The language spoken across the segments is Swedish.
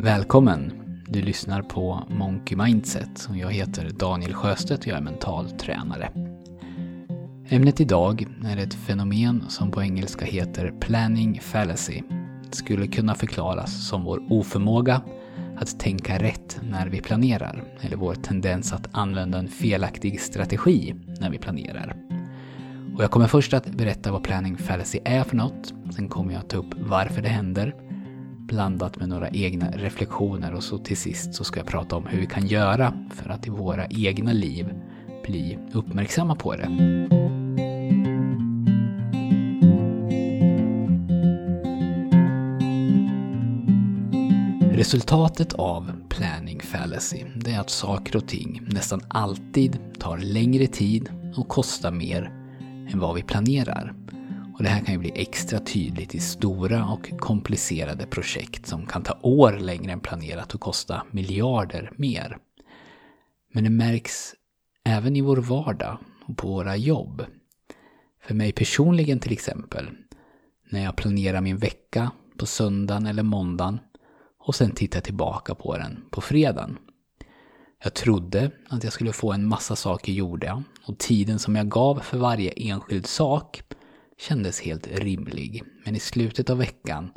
Välkommen! Du lyssnar på Monkey Mindset och jag heter Daniel Sjöstedt och jag är mental tränare. Ämnet idag är ett fenomen som på engelska heter planning fallacy. Det skulle kunna förklaras som vår oförmåga att tänka rätt när vi planerar, eller vår tendens att använda en felaktig strategi när vi planerar. Och jag kommer först att berätta vad planning fallacy är för något, sen kommer jag att ta upp varför det händer, blandat med några egna reflektioner och så till sist så ska jag prata om hur vi kan göra för att i våra egna liv bli uppmärksamma på det. Resultatet av planning fallacy det är att saker och ting nästan alltid tar längre tid och kostar mer än vad vi planerar. Och det här kan ju bli extra tydligt i stora och komplicerade projekt som kan ta år längre än planerat och kosta miljarder mer. Men det märks även i vår vardag och på våra jobb. För mig personligen till exempel, när jag planerar min vecka på söndagen eller måndagen och sen tittar tillbaka på den på fredagen. Jag trodde att jag skulle få en massa saker gjorda och tiden som jag gav för varje enskild sak kändes helt rimlig. Men i slutet av veckan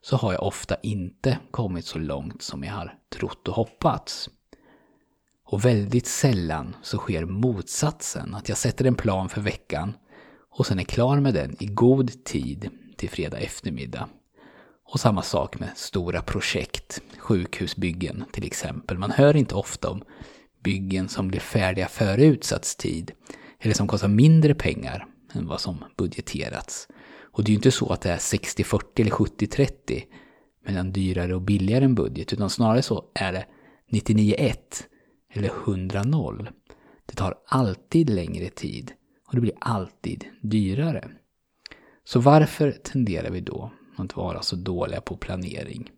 så har jag ofta inte kommit så långt som jag har trott och hoppats. Och väldigt sällan så sker motsatsen, att jag sätter en plan för veckan och sen är klar med den i god tid till fredag eftermiddag. Och samma sak med stora projekt, sjukhusbyggen till exempel. Man hör inte ofta om byggen som blir färdiga före utsatt tid, eller som kostar mindre pengar än vad som budgeterats. Och det är ju inte så att det är 60-40 eller 70-30 mellan dyrare och billigare än budget, utan snarare så är det 99-1 eller 100-0. Det tar alltid längre tid och det blir alltid dyrare. Så varför tenderar vi då att vara så dåliga på planering?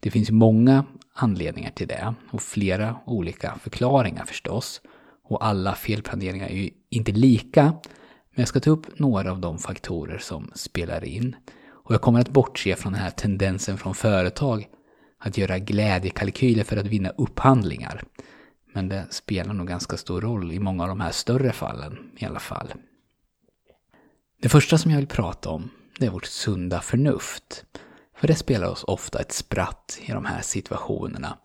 Det finns många anledningar till det och flera olika förklaringar förstås. Och alla felplaneringar är ju inte lika, men jag ska ta upp några av de faktorer som spelar in. Och jag kommer att bortse från den här tendensen från företag att göra glädjekalkyler för att vinna upphandlingar. Men det spelar nog ganska stor roll i många av de här större fallen i alla fall. Det första som jag vill prata om, det är vårt sunda förnuft. För det spelar oss ofta ett spratt i de här situationerna.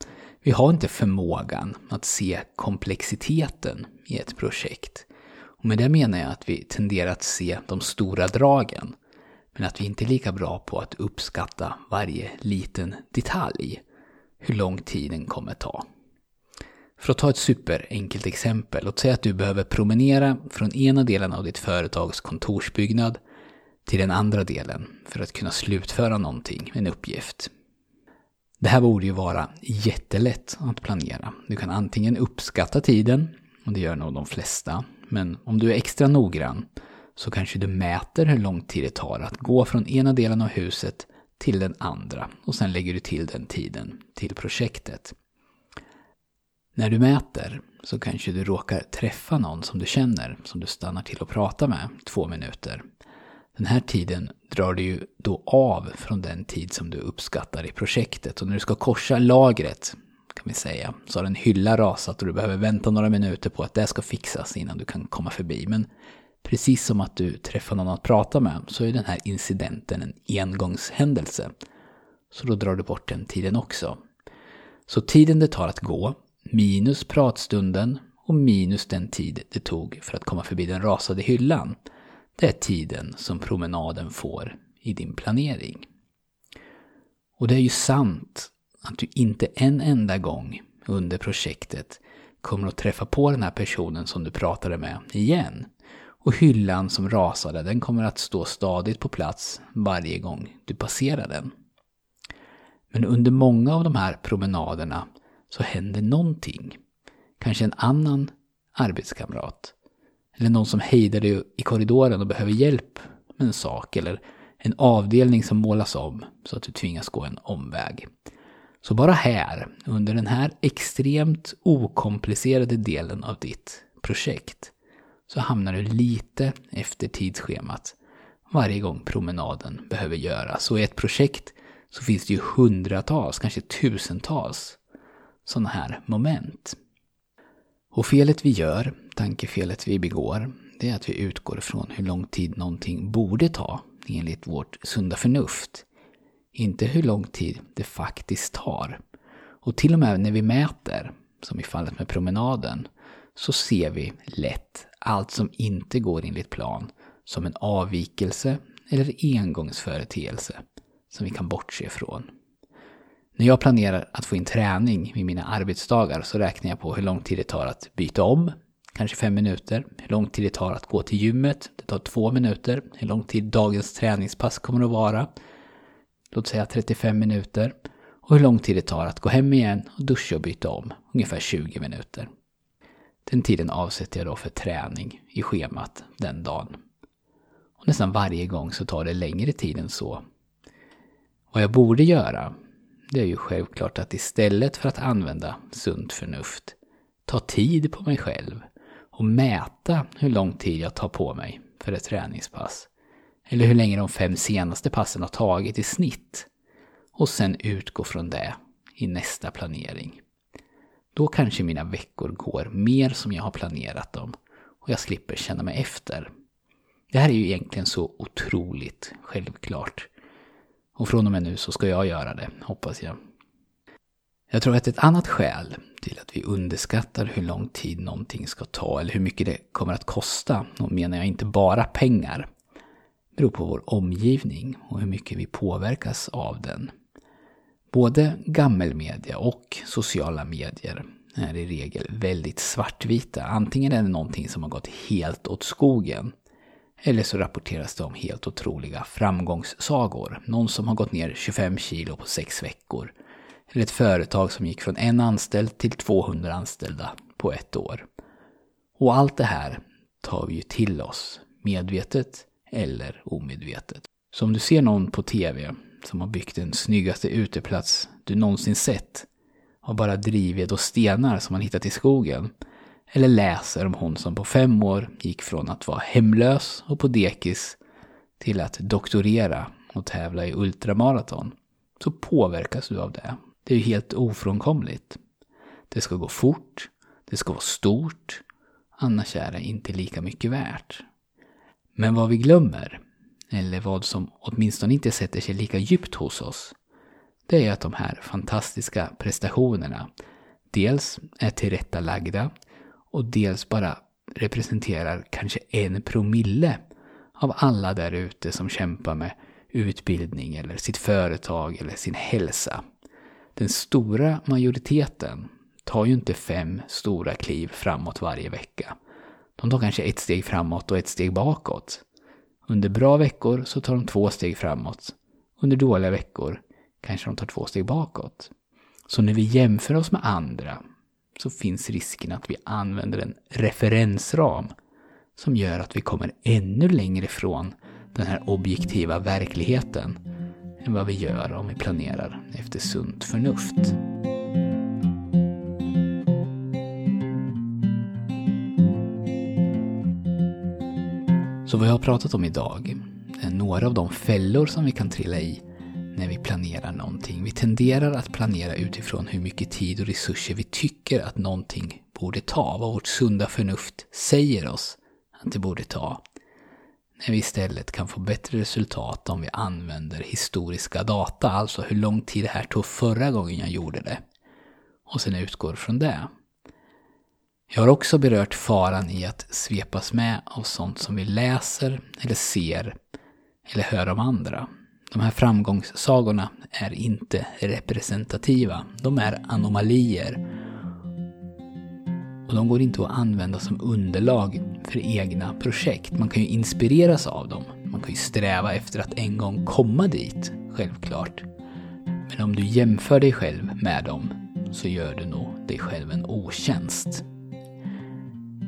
Vi har inte förmågan att se komplexiteten i ett projekt. Och med det menar jag att vi tenderar att se de stora dragen. Men att vi inte är lika bra på att uppskatta varje liten detalj. Hur lång tiden kommer ta. För att ta ett superenkelt exempel, låt säga att du behöver promenera från ena delen av ditt företags kontorsbyggnad till den andra delen för att kunna slutföra någonting, en uppgift. Det här borde ju vara jättelätt att planera. Du kan antingen uppskatta tiden, och det gör nog de flesta, men om du är extra noggrann så kanske du mäter hur lång tid det tar att gå från ena delen av huset till den andra och sen lägger du till den tiden till projektet. När du mäter så kanske du råkar träffa någon som du känner, som du stannar till och pratar med två minuter. Den här tiden drar du ju då av från den tid som du uppskattar i projektet. Och när du ska korsa lagret, kan vi säga, så har en hylla rasat och du behöver vänta några minuter på att det ska fixas innan du kan komma förbi. Men precis som att du träffar någon att prata med så är den här incidenten en engångshändelse. Så då drar du bort den tiden också. Så tiden det tar att gå, minus pratstunden och minus den tid det tog för att komma förbi den rasade hyllan det är tiden som promenaden får i din planering. Och det är ju sant att du inte en enda gång under projektet kommer att träffa på den här personen som du pratade med igen. Och hyllan som rasade, den kommer att stå stadigt på plats varje gång du passerar den. Men under många av de här promenaderna så händer någonting. Kanske en annan arbetskamrat eller någon som hejdar dig i korridoren och behöver hjälp med en sak. Eller en avdelning som målas om så att du tvingas gå en omväg. Så bara här, under den här extremt okomplicerade delen av ditt projekt, så hamnar du lite efter tidsschemat varje gång promenaden behöver göras. Och i ett projekt så finns det ju hundratals, kanske tusentals sådana här moment. Och felet vi gör, tankefelet vi begår, det är att vi utgår ifrån hur lång tid någonting borde ta enligt vårt sunda förnuft. Inte hur lång tid det faktiskt tar. Och till och med när vi mäter, som i fallet med promenaden, så ser vi lätt allt som inte går enligt plan som en avvikelse eller engångsföreteelse som vi kan bortse ifrån. När jag planerar att få in träning vid mina arbetsdagar så räknar jag på hur lång tid det tar att byta om, kanske fem minuter. Hur lång tid det tar att gå till gymmet, det tar två minuter. Hur lång tid dagens träningspass kommer att vara, låt säga 35 minuter. Och hur lång tid det tar att gå hem igen och duscha och byta om, ungefär 20 minuter. Den tiden avsätter jag då för träning i schemat den dagen. Och nästan varje gång så tar det längre tid än så. Vad jag borde göra, det är ju självklart att istället för att använda sunt förnuft, ta tid på mig själv och mäta hur lång tid jag tar på mig för ett träningspass. Eller hur länge de fem senaste passen har tagit i snitt. Och sen utgå från det i nästa planering. Då kanske mina veckor går mer som jag har planerat dem och jag slipper känna mig efter. Det här är ju egentligen så otroligt självklart. Och från och med nu så ska jag göra det, hoppas jag. Jag tror att ett annat skäl till att vi underskattar hur lång tid någonting ska ta eller hur mycket det kommer att kosta, och menar jag inte bara pengar, beror på vår omgivning och hur mycket vi påverkas av den. Både gammelmedia och sociala medier är i regel väldigt svartvita. Antingen är det någonting som har gått helt åt skogen eller så rapporteras det om helt otroliga framgångssagor. Någon som har gått ner 25 kilo på sex veckor. Eller ett företag som gick från en anställd till 200 anställda på ett år. Och allt det här tar vi ju till oss, medvetet eller omedvetet. Så om du ser någon på TV som har byggt den snyggaste uteplats du någonsin sett av bara drivved och stenar som man hittat i skogen. Eller läser om hon som på fem år gick från att vara hemlös och på dekis till att doktorera och tävla i ultramaraton. Så påverkas du av det. Det är ju helt ofrånkomligt. Det ska gå fort, det ska vara stort, annars är det inte lika mycket värt. Men vad vi glömmer, eller vad som åtminstone inte sätter sig lika djupt hos oss, det är att de här fantastiska prestationerna dels är tillrättalagda och dels bara representerar kanske en promille av alla där ute som kämpar med utbildning eller sitt företag eller sin hälsa. Den stora majoriteten tar ju inte fem stora kliv framåt varje vecka. De tar kanske ett steg framåt och ett steg bakåt. Under bra veckor så tar de två steg framåt. Under dåliga veckor kanske de tar två steg bakåt. Så när vi jämför oss med andra så finns risken att vi använder en referensram som gör att vi kommer ännu längre ifrån den här objektiva verkligheten än vad vi gör om vi planerar efter sunt förnuft. Så vad jag har pratat om idag är några av de fällor som vi kan trilla i när vi planerar någonting. Vi tenderar att planera utifrån hur mycket tid och resurser vi tycker att någonting borde ta, vad vårt sunda förnuft säger oss att det borde ta. När vi istället kan få bättre resultat om vi använder historiska data, alltså hur lång tid det här tog förra gången jag gjorde det. Och sen utgår från det. Jag har också berört faran i att svepas med av sånt som vi läser eller ser eller hör om andra. De här framgångssagorna är inte representativa. De är anomalier. Och de går inte att använda som underlag för egna projekt. Man kan ju inspireras av dem. Man kan ju sträva efter att en gång komma dit, självklart. Men om du jämför dig själv med dem så gör du nog dig själv en otjänst.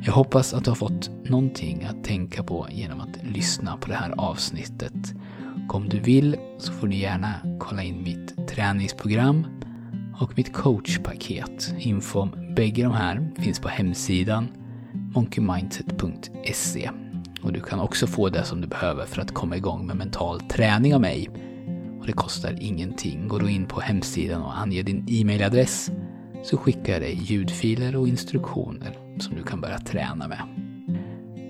Jag hoppas att du har fått någonting att tänka på genom att lyssna på det här avsnittet. Och om du vill så får du gärna kolla in mitt träningsprogram och mitt coachpaket. Info om bägge de här finns på hemsidan monkeymindset.se. Och du kan också få det som du behöver för att komma igång med mental träning av mig. Och det kostar ingenting. Gå då in på hemsidan och ange din e-mailadress så skickar jag dig ljudfiler och instruktioner som du kan börja träna med.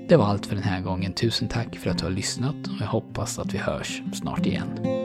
Det var allt för den här gången. Tusen tack för att du har lyssnat och jag hoppas att vi hörs snart igen.